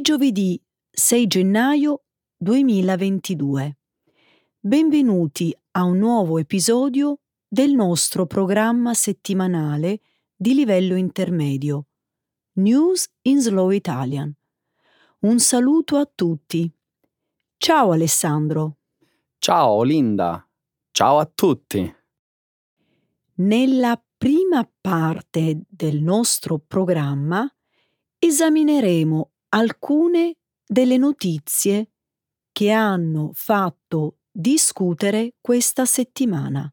È giovedì 6 gennaio 2022. Benvenuti a un nuovo episodio del nostro programma settimanale di livello intermedio News in Slow Italian. Un saluto a tutti. Ciao Alessandro. Ciao Linda. Ciao a tutti. Nella prima parte del nostro programma esamineremo alcune delle notizie che hanno fatto discutere questa settimana.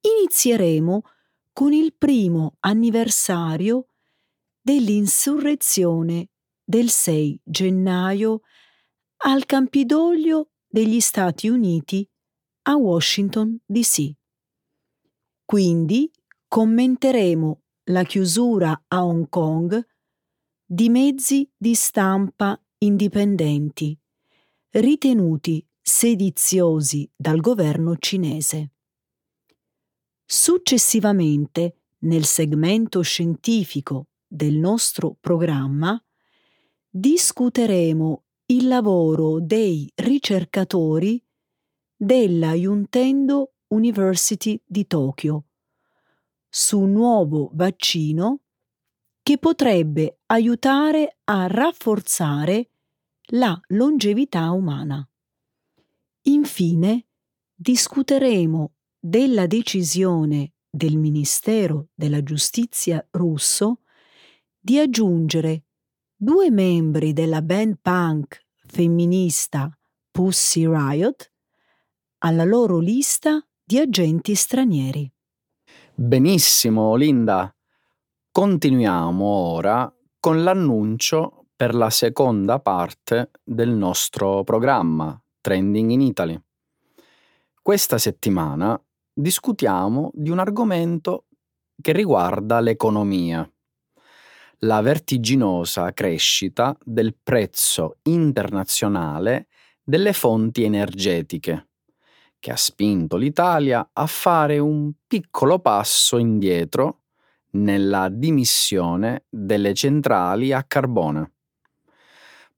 Inizieremo con il primo anniversario dell'insurrezione del 6 gennaio al Campidoglio degli Stati Uniti a Washington, D.C. Quindi commenteremo la chiusura a Hong Kong di mezzi di stampa indipendenti, ritenuti sediziosi dal governo cinese. Successivamente, nel segmento scientifico del nostro programma, discuteremo il lavoro dei ricercatori della Yuntendo University di Tokyo su un nuovo vaccino che potrebbe aiutare a rafforzare la longevità umana. Infine, discuteremo della decisione del Ministero della Giustizia russo di aggiungere due membri della band punk femminista Pussy Riot alla loro lista di agenti stranieri. Benissimo, Linda. Continuiamo ora con l'annuncio per la seconda parte del nostro programma Trending in Italy. Questa settimana discutiamo di un argomento che riguarda l'economia, la vertiginosa crescita del prezzo internazionale delle fonti energetiche, che ha spinto l'Italia a fare un piccolo passo indietro nella dimissione delle centrali a carbone.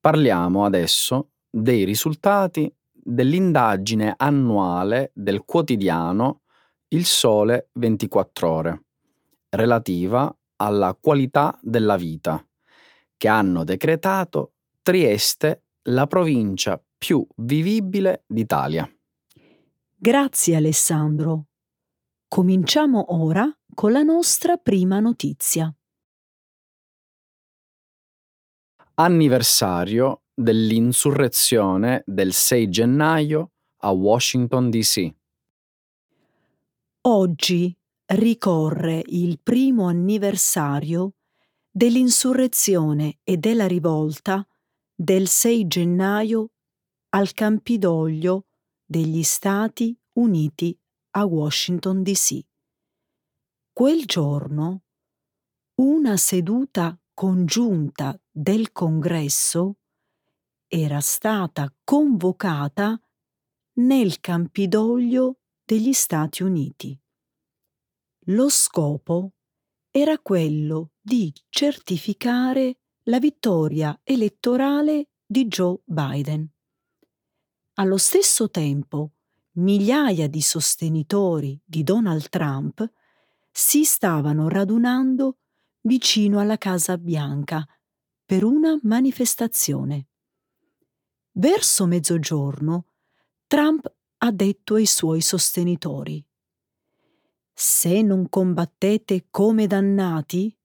Parliamo adesso dei risultati dell'indagine annuale del quotidiano Il Sole 24 ore, relativa alla qualità della vita, che hanno decretato Trieste la provincia più vivibile d'Italia. Grazie Alessandro. Cominciamo ora con la nostra prima notizia. Anniversario dell'insurrezione del 6 gennaio a Washington, D.C. Oggi ricorre il primo anniversario dell'insurrezione e della rivolta del 6 gennaio al Campidoglio degli Stati Uniti a Washington, D.C. Quel giorno una seduta congiunta del Congresso era stata convocata nel Campidoglio degli Stati Uniti. Lo scopo era quello di certificare la vittoria elettorale di Joe Biden. Allo stesso tempo, migliaia di sostenitori di Donald Trump si stavano radunando vicino alla Casa Bianca per una manifestazione. Verso mezzogiorno, Trump ha detto ai suoi sostenitori Se non combattete come dannati,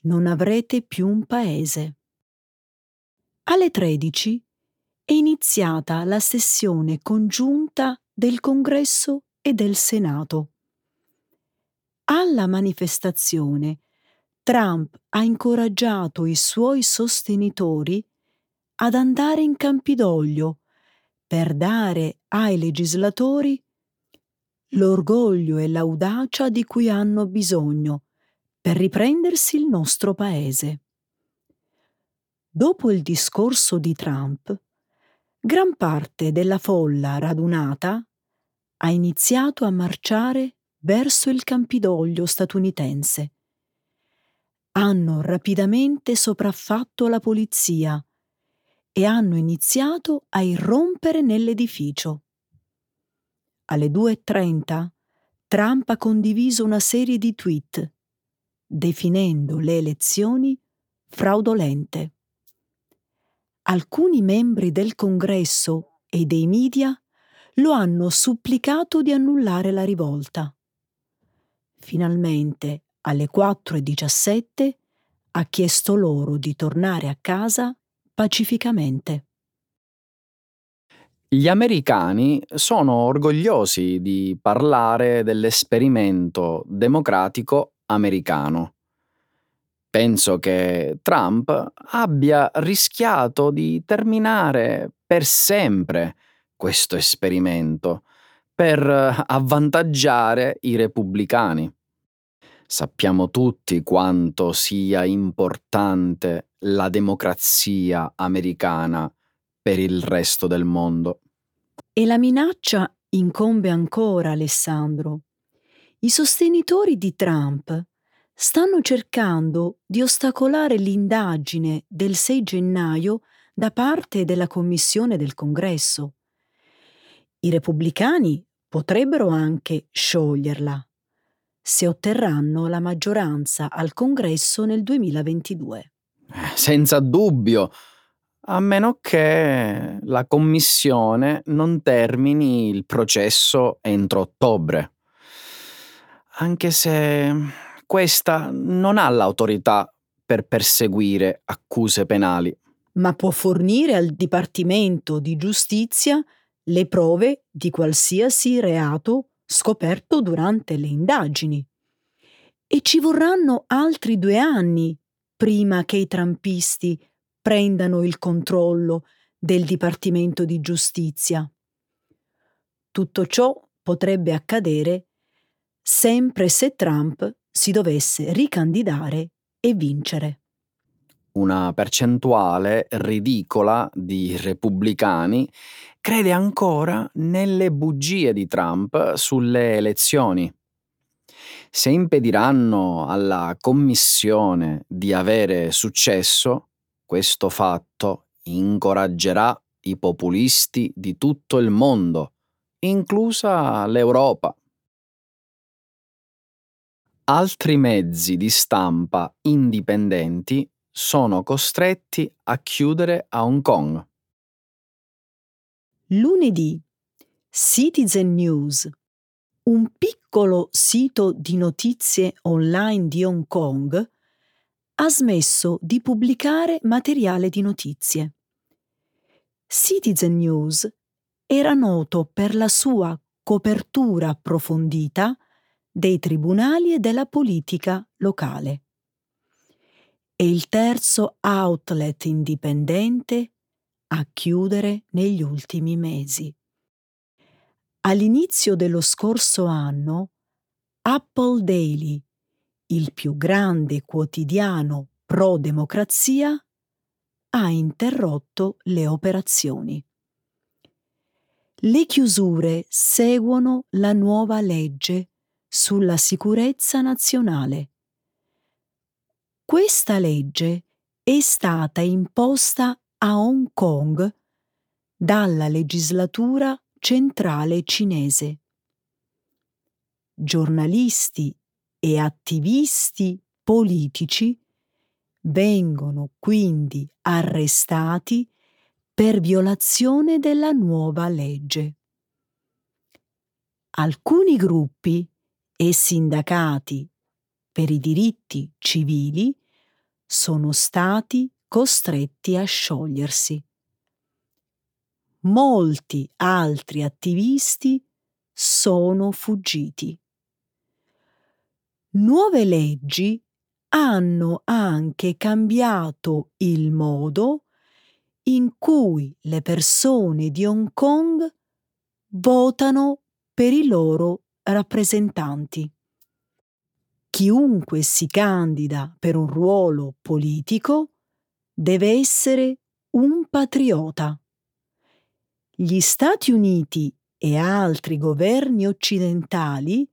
non avrete più un paese. Alle 13 è iniziata la sessione congiunta del Congresso e del Senato. Alla manifestazione Trump ha incoraggiato i suoi sostenitori ad andare in Campidoglio per dare ai legislatori l'orgoglio e l'audacia di cui hanno bisogno per riprendersi il nostro paese. Dopo il discorso di Trump, gran parte della folla radunata ha iniziato a marciare verso il Campidoglio statunitense. hanno rapidamente sopraffatto la polizia e hanno iniziato a irrompere nell'edificio. Alle 2.30 Trump ha condiviso una serie di tweet definendo le elezioni fraudolente. Alcuni membri del Congresso e dei media lo hanno supplicato di annullare la rivolta. Finalmente, alle 4.17, ha chiesto loro di tornare a casa pacificamente. Gli americani sono orgogliosi di parlare dell'esperimento democratico americano. Penso che Trump abbia rischiato di terminare per sempre questo esperimento per avvantaggiare i repubblicani. Sappiamo tutti quanto sia importante la democrazia americana per il resto del mondo. E la minaccia incombe ancora, Alessandro. I sostenitori di Trump stanno cercando di ostacolare l'indagine del 6 gennaio da parte della Commissione del Congresso. I repubblicani potrebbero anche scioglierla se otterranno la maggioranza al Congresso nel 2022. Eh, senza dubbio, a meno che la Commissione non termini il processo entro ottobre. Anche se questa non ha l'autorità per perseguire accuse penali. Ma può fornire al Dipartimento di Giustizia le prove di qualsiasi reato scoperto durante le indagini. E ci vorranno altri due anni prima che i trampisti prendano il controllo del Dipartimento di Giustizia. Tutto ciò potrebbe accadere sempre se Trump si dovesse ricandidare e vincere. Una percentuale ridicola di repubblicani crede ancora nelle bugie di Trump sulle elezioni. Se impediranno alla Commissione di avere successo, questo fatto incoraggerà i populisti di tutto il mondo, inclusa l'Europa. Altri mezzi di stampa indipendenti sono costretti a chiudere a Hong Kong. Lunedì Citizen News, un piccolo sito di notizie online di Hong Kong, ha smesso di pubblicare materiale di notizie. Citizen News era noto per la sua copertura approfondita dei tribunali e della politica locale. È il terzo outlet indipendente a chiudere negli ultimi mesi. All'inizio dello scorso anno, Apple Daily, il più grande quotidiano pro-democrazia, ha interrotto le operazioni. Le chiusure seguono la nuova legge sulla sicurezza nazionale. Questa legge è stata imposta a Hong Kong dalla legislatura centrale cinese. Giornalisti e attivisti politici vengono quindi arrestati per violazione della nuova legge. Alcuni gruppi e sindacati per i diritti civili sono stati costretti a sciogliersi. Molti altri attivisti sono fuggiti. Nuove leggi hanno anche cambiato il modo in cui le persone di Hong Kong votano per i loro rappresentanti. Chiunque si candida per un ruolo politico deve essere un patriota. Gli Stati Uniti e altri governi occidentali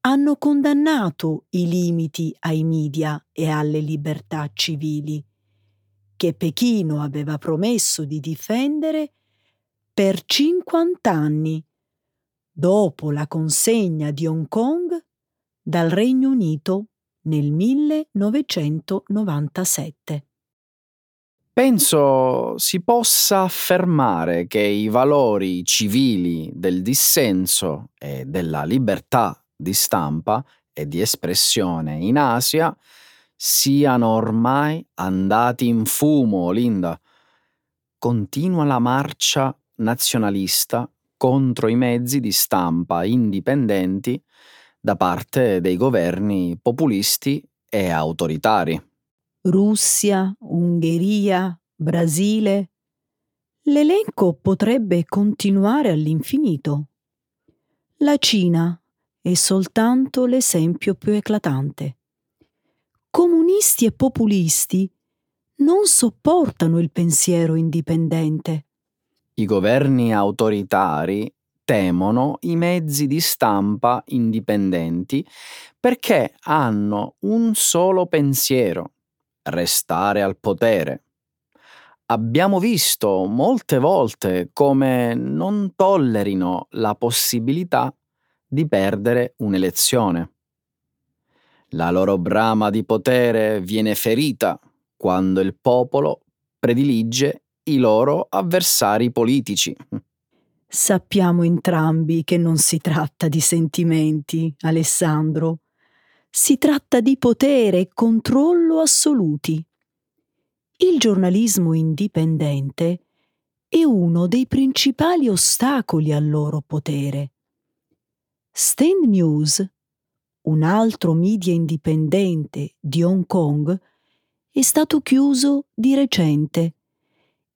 hanno condannato i limiti ai media e alle libertà civili, che Pechino aveva promesso di difendere per 50 anni, dopo la consegna di Hong Kong dal Regno Unito nel 1997. Penso si possa affermare che i valori civili del dissenso e della libertà di stampa e di espressione in Asia siano ormai andati in fumo, Linda. Continua la marcia nazionalista contro i mezzi di stampa indipendenti da parte dei governi populisti e autoritari. Russia, Ungheria, Brasile. L'elenco potrebbe continuare all'infinito. La Cina è soltanto l'esempio più eclatante. Comunisti e populisti non sopportano il pensiero indipendente. I governi autoritari temono i mezzi di stampa indipendenti perché hanno un solo pensiero, restare al potere. Abbiamo visto molte volte come non tollerino la possibilità di perdere un'elezione. La loro brama di potere viene ferita quando il popolo predilige i loro avversari politici. Sappiamo entrambi che non si tratta di sentimenti, Alessandro. Si tratta di potere e controllo assoluti. Il giornalismo indipendente è uno dei principali ostacoli al loro potere. Stand News, un altro media indipendente di Hong Kong, è stato chiuso di recente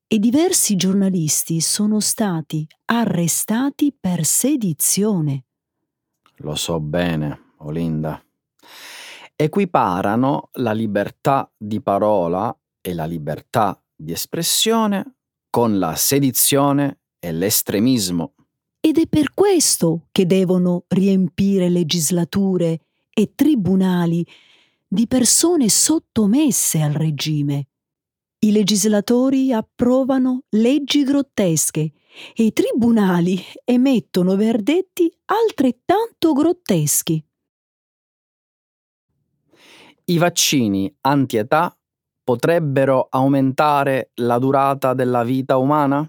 e diversi giornalisti sono stati arrestati per sedizione. Lo so bene, Olinda. Equiparano la libertà di parola e la libertà di espressione con la sedizione e l'estremismo ed è per questo che devono riempire legislature e tribunali di persone sottomesse al regime. I legislatori approvano leggi grottesche e i tribunali emettono verdetti altrettanto grotteschi. I vaccini antietà potrebbero aumentare la durata della vita umana?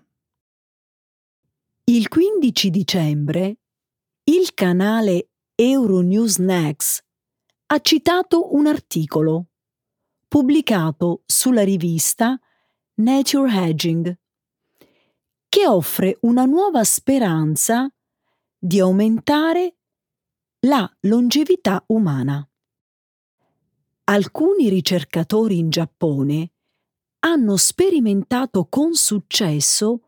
Il 15 dicembre il canale Euronews Next ha citato un articolo pubblicato sulla rivista Nature Hedging che offre una nuova speranza di aumentare la longevità umana. Alcuni ricercatori in Giappone hanno sperimentato con successo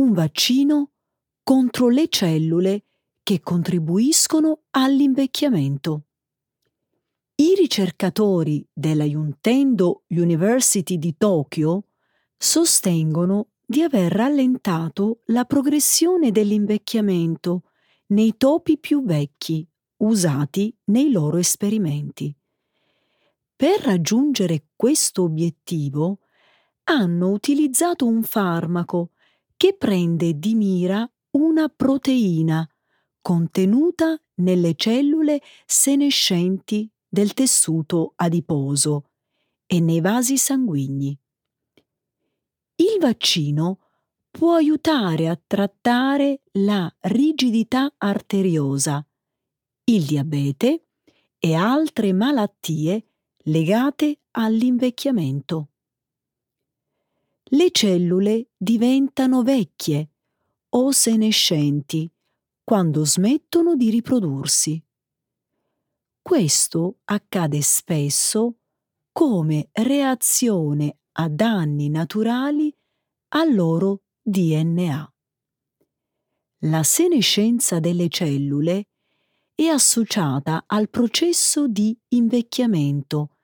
un vaccino contro le cellule che contribuiscono all'invecchiamento. I ricercatori della Yuntendo University di Tokyo sostengono di aver rallentato la progressione dell'invecchiamento nei topi più vecchi usati nei loro esperimenti. Per raggiungere questo obiettivo hanno utilizzato un farmaco che prende di mira una proteina contenuta nelle cellule senescenti del tessuto adiposo e nei vasi sanguigni. Il vaccino può aiutare a trattare la rigidità arteriosa, il diabete e altre malattie legate all'invecchiamento. Le cellule diventano vecchie o senescenti quando smettono di riprodursi. Questo accade spesso come reazione a danni naturali al loro DNA. La senescenza delle cellule è associata al processo di invecchiamento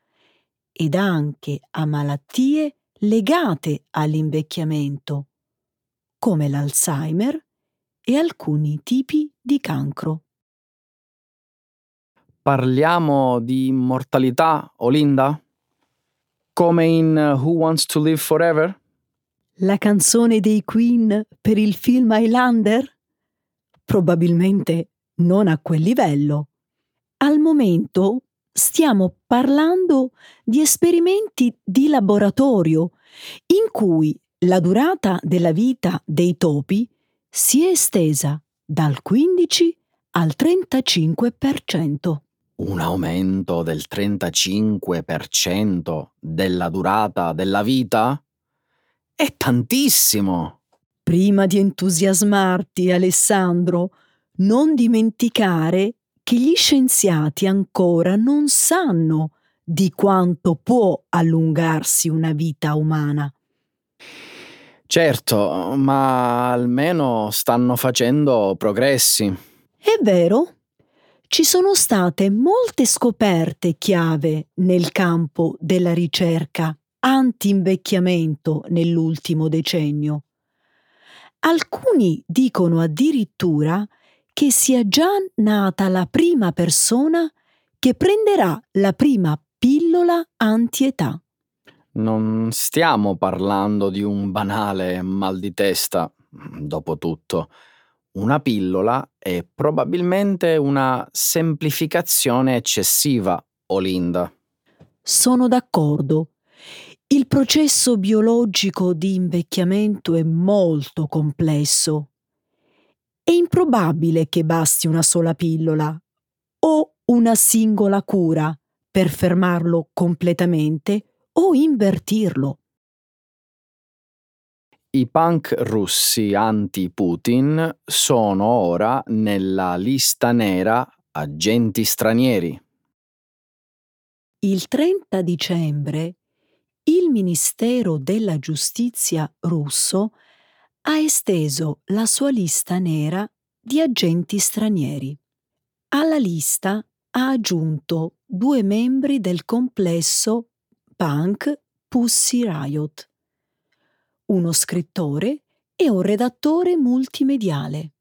ed anche a malattie legate all'invecchiamento, come l'Alzheimer e alcuni tipi di cancro. Parliamo di immortalità, Olinda? Come in Who Wants to Live Forever? La canzone dei Queen per il film Highlander? Probabilmente non a quel livello. Al momento stiamo parlando di esperimenti di laboratorio in cui la durata della vita dei topi si è estesa dal 15 al 35%. Un aumento del 35% della durata della vita? È tantissimo! Prima di entusiasmarti, Alessandro, non dimenticare che gli scienziati ancora non sanno di quanto può allungarsi una vita umana. Certo, ma almeno stanno facendo progressi. È vero, ci sono state molte scoperte chiave nel campo della ricerca anti-invecchiamento nell'ultimo decennio. Alcuni dicono addirittura che sia già nata la prima persona che prenderà la prima pillola antietà. Non stiamo parlando di un banale mal di testa, dopo tutto. Una pillola è probabilmente una semplificazione eccessiva, Olinda. Sono d'accordo. Il processo biologico di invecchiamento è molto complesso è improbabile che basti una sola pillola o una singola cura per fermarlo completamente o invertirlo. I punk russi anti-Putin sono ora nella lista nera agenti stranieri. Il 30 dicembre il Ministero della Giustizia russo ha esteso la sua lista nera di agenti stranieri. Alla lista ha aggiunto due membri del complesso punk Pussy Riot, uno scrittore e un redattore multimediale.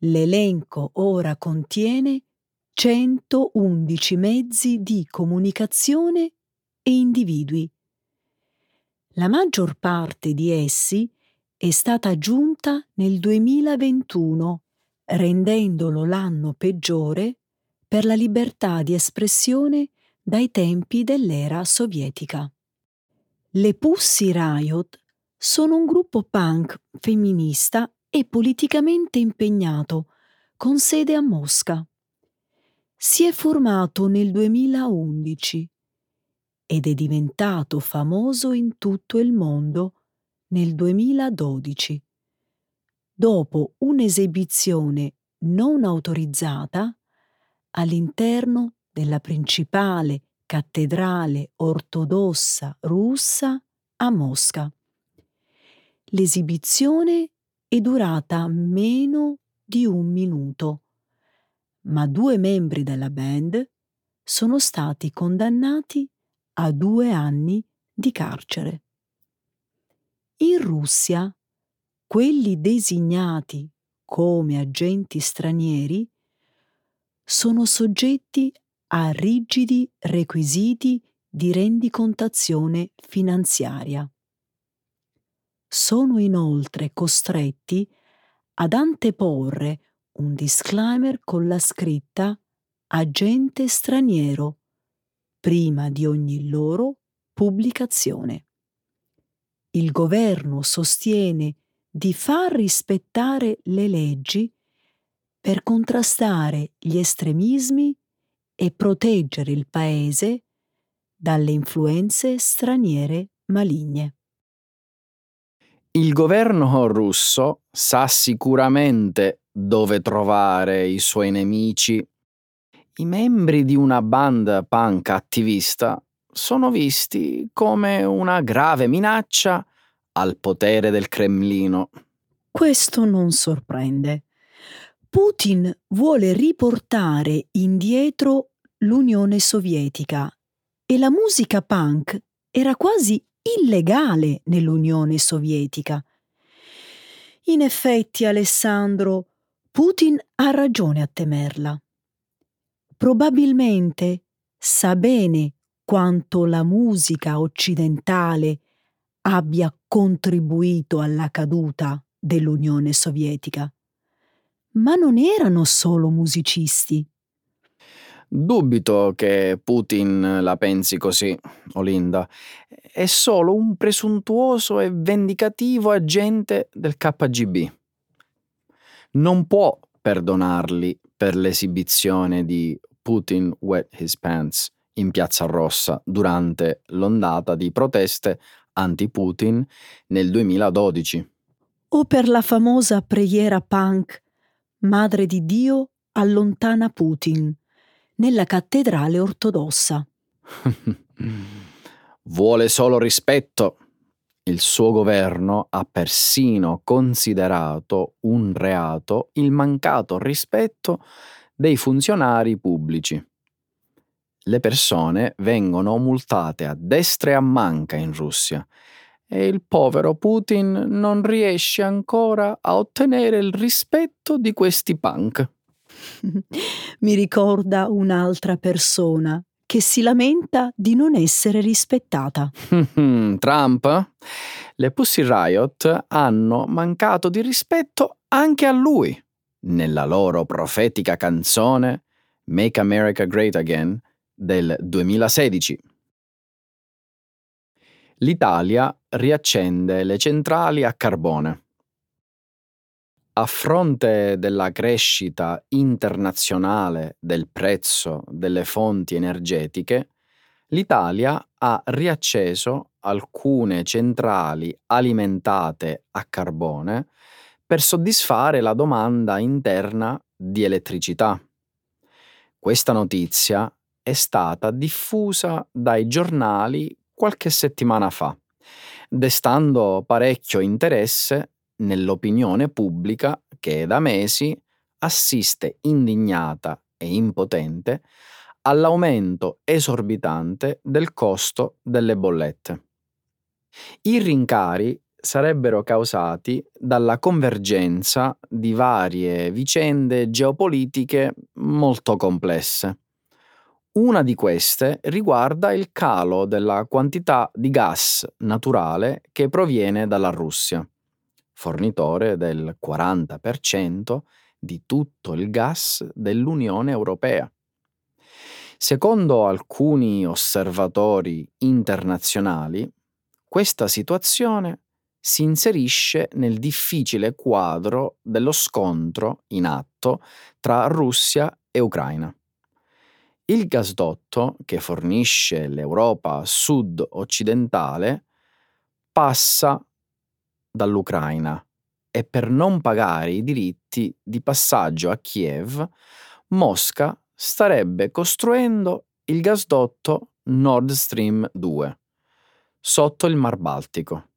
L'elenco ora contiene 111 mezzi di comunicazione e individui. La maggior parte di essi è stata aggiunta nel 2021, rendendolo l'anno peggiore per la libertà di espressione dai tempi dell'era sovietica. Le Pussy Riot sono un gruppo punk femminista e politicamente impegnato, con sede a Mosca. Si è formato nel 2011 ed è diventato famoso in tutto il mondo nel 2012, dopo un'esibizione non autorizzata all'interno della principale cattedrale ortodossa russa a Mosca. L'esibizione è durata meno di un minuto, ma due membri della band sono stati condannati a due anni di carcere. In Russia, quelli designati come agenti stranieri sono soggetti a rigidi requisiti di rendicontazione finanziaria. Sono inoltre costretti ad anteporre un disclaimer con la scritta agente straniero prima di ogni loro pubblicazione il governo sostiene di far rispettare le leggi per contrastare gli estremismi e proteggere il paese dalle influenze straniere maligne. Il governo russo sa sicuramente dove trovare i suoi nemici. I membri di una band punk attivista sono visti come una grave minaccia al potere del Cremlino. Questo non sorprende. Putin vuole riportare indietro l'Unione Sovietica e la musica punk era quasi illegale nell'Unione Sovietica. In effetti, Alessandro, Putin ha ragione a temerla. probabilmente sa bene quanto la musica occidentale abbia contribuito alla caduta dell'Unione Sovietica. Ma non erano solo musicisti. Dubito che Putin la pensi così, Olinda. È solo un presuntuoso e vendicativo agente del KGB. Non può perdonarli per l'esibizione di Putin Wet His Pants in Piazza Rossa durante l'ondata di proteste anti-Putin nel 2012. O per la famosa preghiera punk Madre di Dio allontana Putin nella cattedrale ortodossa. Vuole solo rispetto. Il suo governo ha persino considerato un reato il mancato rispetto dei funzionari pubblici. Le persone vengono multate a destra e a manca in Russia e il povero Putin non riesce ancora a ottenere il rispetto di questi punk. Mi ricorda un'altra persona che si lamenta di non essere rispettata. Trump? Le Pussy Riot hanno mancato di rispetto anche a lui. Nella loro profetica canzone Make America Great Again del 2016. L'Italia riaccende le centrali a carbone. A fronte della crescita internazionale del prezzo delle fonti energetiche, l'Italia ha riacceso alcune centrali alimentate a carbone per soddisfare la domanda interna di elettricità. Questa notizia è stata diffusa dai giornali qualche settimana fa, destando parecchio interesse nell'opinione pubblica che da mesi assiste indignata e impotente all'aumento esorbitante del costo delle bollette. I rincari sarebbero causati dalla convergenza di varie vicende geopolitiche molto complesse. Una di queste riguarda il calo della quantità di gas naturale che proviene dalla Russia fornitore del 40% di tutto il gas dell'Unione Europea. Secondo alcuni osservatori internazionali, questa situazione si inserisce nel difficile quadro dello scontro in atto tra Russia e Ucraina. Il gasdotto che fornisce l'Europa sud-occidentale passa dall'Ucraina e per non pagare i diritti di passaggio a Kiev, Mosca starebbe costruendo il gasdotto Nord Stream 2 sotto il Mar Baltico.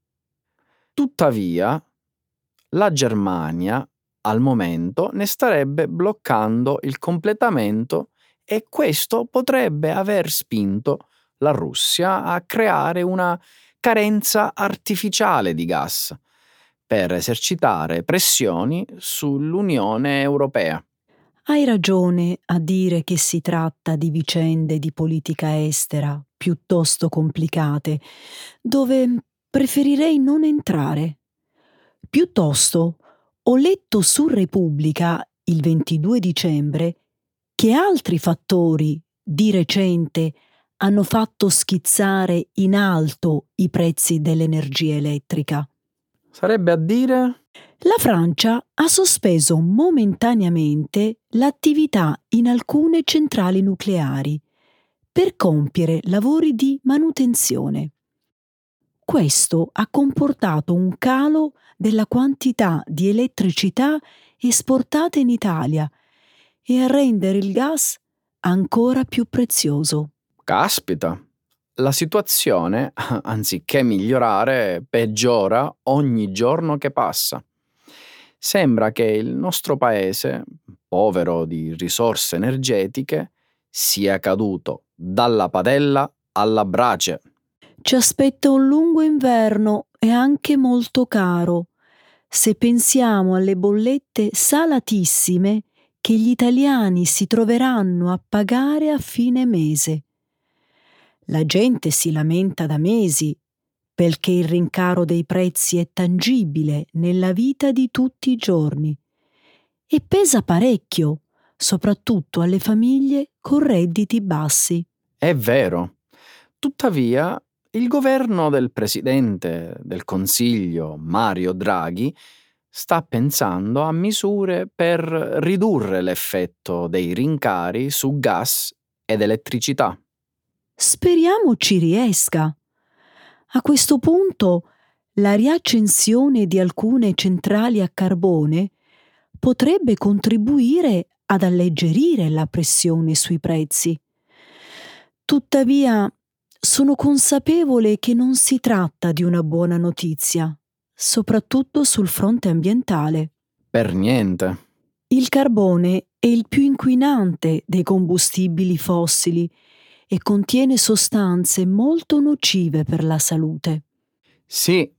Tuttavia, la Germania al momento ne starebbe bloccando il completamento e questo potrebbe aver spinto la Russia a creare una carenza artificiale di gas per esercitare pressioni sull'Unione Europea. Hai ragione a dire che si tratta di vicende di politica estera piuttosto complicate, dove preferirei non entrare. Piuttosto, ho letto su Repubblica il 22 dicembre che altri fattori di recente hanno fatto schizzare in alto i prezzi dell'energia elettrica. Sarebbe a dire? La Francia ha sospeso momentaneamente l'attività in alcune centrali nucleari per compiere lavori di manutenzione. Questo ha comportato un calo della quantità di elettricità esportata in Italia e a rendere il gas ancora più prezioso. Caspita, la situazione, anziché migliorare, peggiora ogni giorno che passa. Sembra che il nostro paese, povero di risorse energetiche, sia caduto dalla padella alla brace. Ci aspetta un lungo inverno e anche molto caro. Se pensiamo alle bollette salatissime che gli italiani si troveranno a pagare a fine mese. La gente si lamenta da mesi perché il rincaro dei prezzi è tangibile nella vita di tutti i giorni e pesa parecchio, soprattutto alle famiglie con redditi bassi. È vero. Tuttavia, il governo del presidente del Consiglio Mario Draghi sta pensando a misure per ridurre l'effetto dei rincari su gas ed elettricità. Speriamo ci riesca. A questo punto la riaccensione di alcune centrali a carbone potrebbe contribuire ad alleggerire la pressione sui prezzi. Tuttavia, sono consapevole che non si tratta di una buona notizia, soprattutto sul fronte ambientale. Per niente. Il carbone è il più inquinante dei combustibili fossili e contiene sostanze molto nocive per la salute. Sì,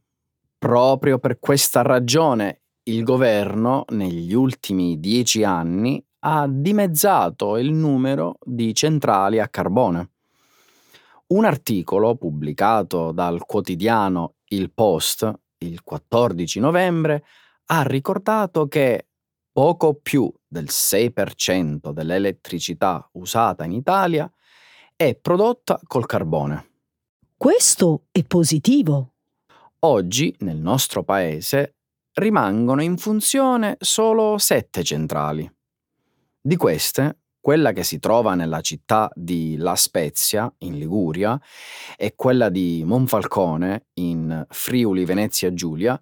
proprio per questa ragione il governo negli ultimi dieci anni ha dimezzato il numero di centrali a carbone. Un articolo pubblicato dal quotidiano Il Post il 14 novembre ha ricordato che poco più del 6% dell'elettricità usata in Italia è prodotta col carbone. Questo è positivo. Oggi nel nostro paese rimangono in funzione solo sette centrali. Di queste, quella che si trova nella città di La Spezia, in Liguria, e quella di Monfalcone, in Friuli Venezia Giulia,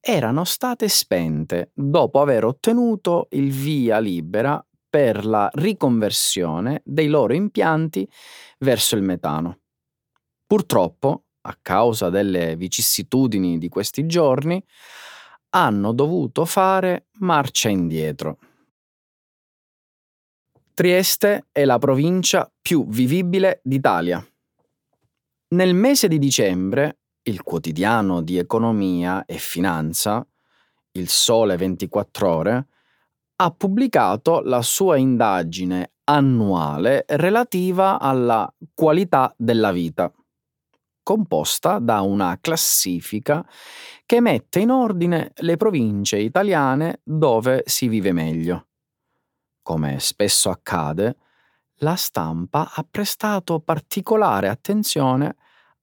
erano state spente dopo aver ottenuto il via libera per la riconversione dei loro impianti verso il metano. Purtroppo, a causa delle vicissitudini di questi giorni, hanno dovuto fare marcia indietro. Trieste è la provincia più vivibile d'Italia. Nel mese di dicembre, il quotidiano di economia e finanza, Il Sole 24 ore, ha pubblicato la sua indagine annuale relativa alla qualità della vita, composta da una classifica che mette in ordine le province italiane dove si vive meglio. Come spesso accade, la stampa ha prestato particolare attenzione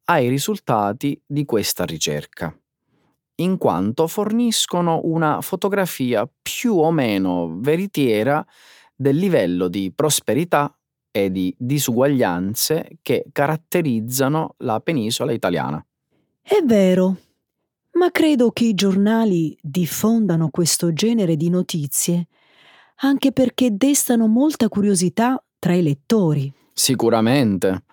ai risultati di questa ricerca in quanto forniscono una fotografia più o meno veritiera del livello di prosperità e di disuguaglianze che caratterizzano la penisola italiana. È vero, ma credo che i giornali diffondano questo genere di notizie anche perché destano molta curiosità tra i lettori. Sicuramente.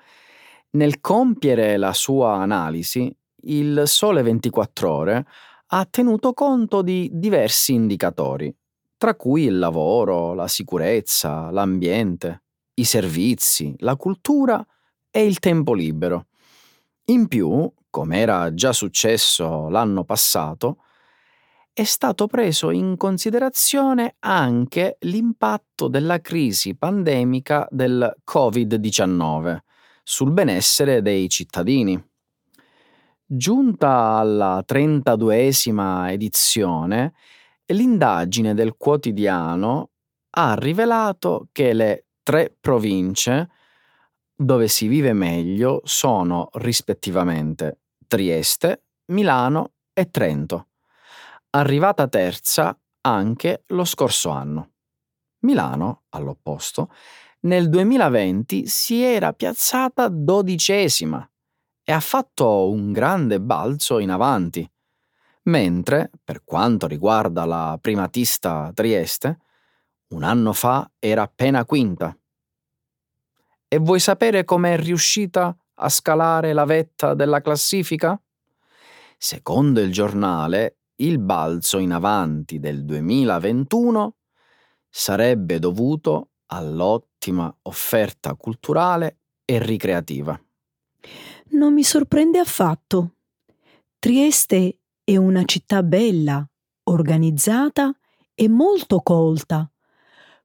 Nel compiere la sua analisi, il Sole 24 Ore ha tenuto conto di diversi indicatori, tra cui il lavoro, la sicurezza, l'ambiente, i servizi, la cultura e il tempo libero. In più, come era già successo l'anno passato, è stato preso in considerazione anche l'impatto della crisi pandemica del Covid-19 sul benessere dei cittadini. Giunta alla 32esima edizione, l'indagine del quotidiano ha rivelato che le tre province dove si vive meglio sono rispettivamente Trieste, Milano e Trento, arrivata terza anche lo scorso anno. Milano, all'opposto, nel 2020 si era piazzata dodicesima e ha fatto un grande balzo in avanti, mentre, per quanto riguarda la primatista Trieste, un anno fa era appena quinta. E vuoi sapere come è riuscita a scalare la vetta della classifica? Secondo il giornale, il balzo in avanti del 2021 sarebbe dovuto all'ottima offerta culturale e ricreativa non mi sorprende affatto. Trieste è una città bella, organizzata e molto colta,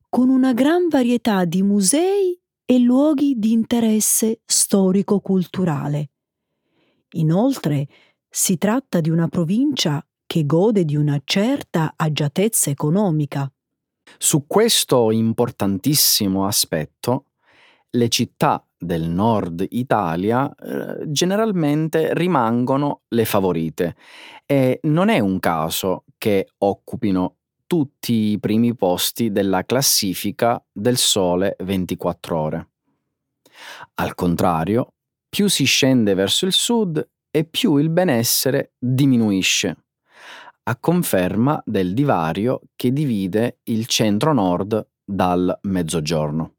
con una gran varietà di musei e luoghi di interesse storico-culturale. Inoltre, si tratta di una provincia che gode di una certa agiatezza economica. Su questo importantissimo aspetto, le città del nord Italia eh, generalmente rimangono le favorite e non è un caso che occupino tutti i primi posti della classifica del Sole 24 ore. Al contrario, più si scende verso il sud e più il benessere diminuisce, a conferma del divario che divide il centro-nord dal mezzogiorno.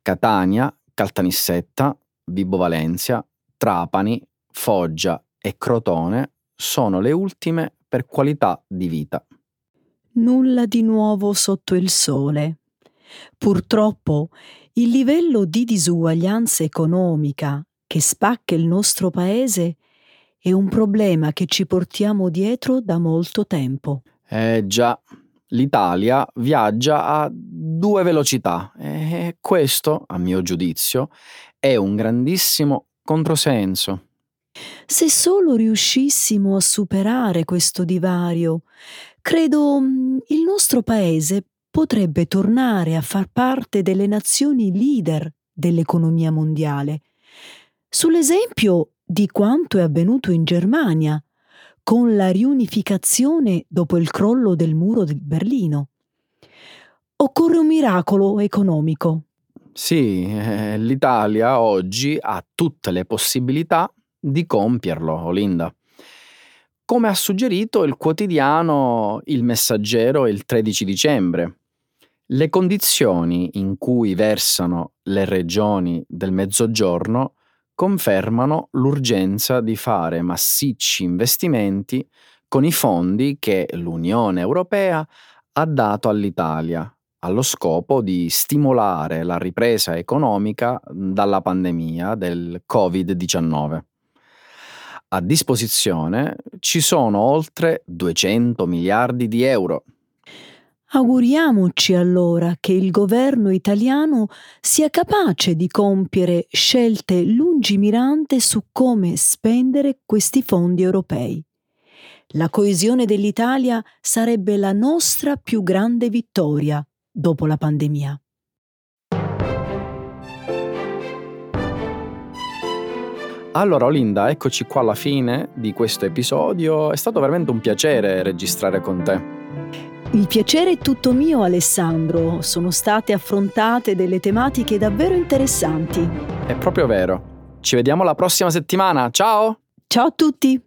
Catania, Caltanissetta, Vibo Valencia, Trapani, Foggia e Crotone sono le ultime per qualità di vita. Nulla di nuovo sotto il sole. Purtroppo il livello di disuguaglianza economica che spacca il nostro paese è un problema che ci portiamo dietro da molto tempo. Eh già, l'Italia viaggia a due velocità e questo, a mio giudizio, è un grandissimo controsenso. Se solo riuscissimo a superare questo divario, credo mm, il nostro paese potrebbe tornare a far parte delle nazioni leader dell'economia mondiale, sull'esempio di quanto è avvenuto in Germania, con la riunificazione dopo il crollo del muro di Berlino. Occorre un miracolo economico. Sì, eh, l'Italia oggi ha tutte le possibilità di compierlo, Olinda. Come ha suggerito il quotidiano Il Messaggero il 13 dicembre. Le condizioni in cui versano le regioni del Mezzogiorno confermano l'urgenza di fare massicci investimenti con i fondi che l'Unione Europea ha dato all'Italia allo scopo di stimolare la ripresa economica dalla pandemia del Covid-19. A disposizione ci sono oltre 200 miliardi di euro Auguriamoci allora che il governo italiano sia capace di compiere scelte lungimiranti su come spendere questi fondi europei. La coesione dell'Italia sarebbe la nostra più grande vittoria dopo la pandemia. Allora Olinda, eccoci qua alla fine di questo episodio. È stato veramente un piacere registrare con te. Il piacere è tutto mio, Alessandro. Sono state affrontate delle tematiche davvero interessanti. È proprio vero. Ci vediamo la prossima settimana. Ciao! Ciao a tutti!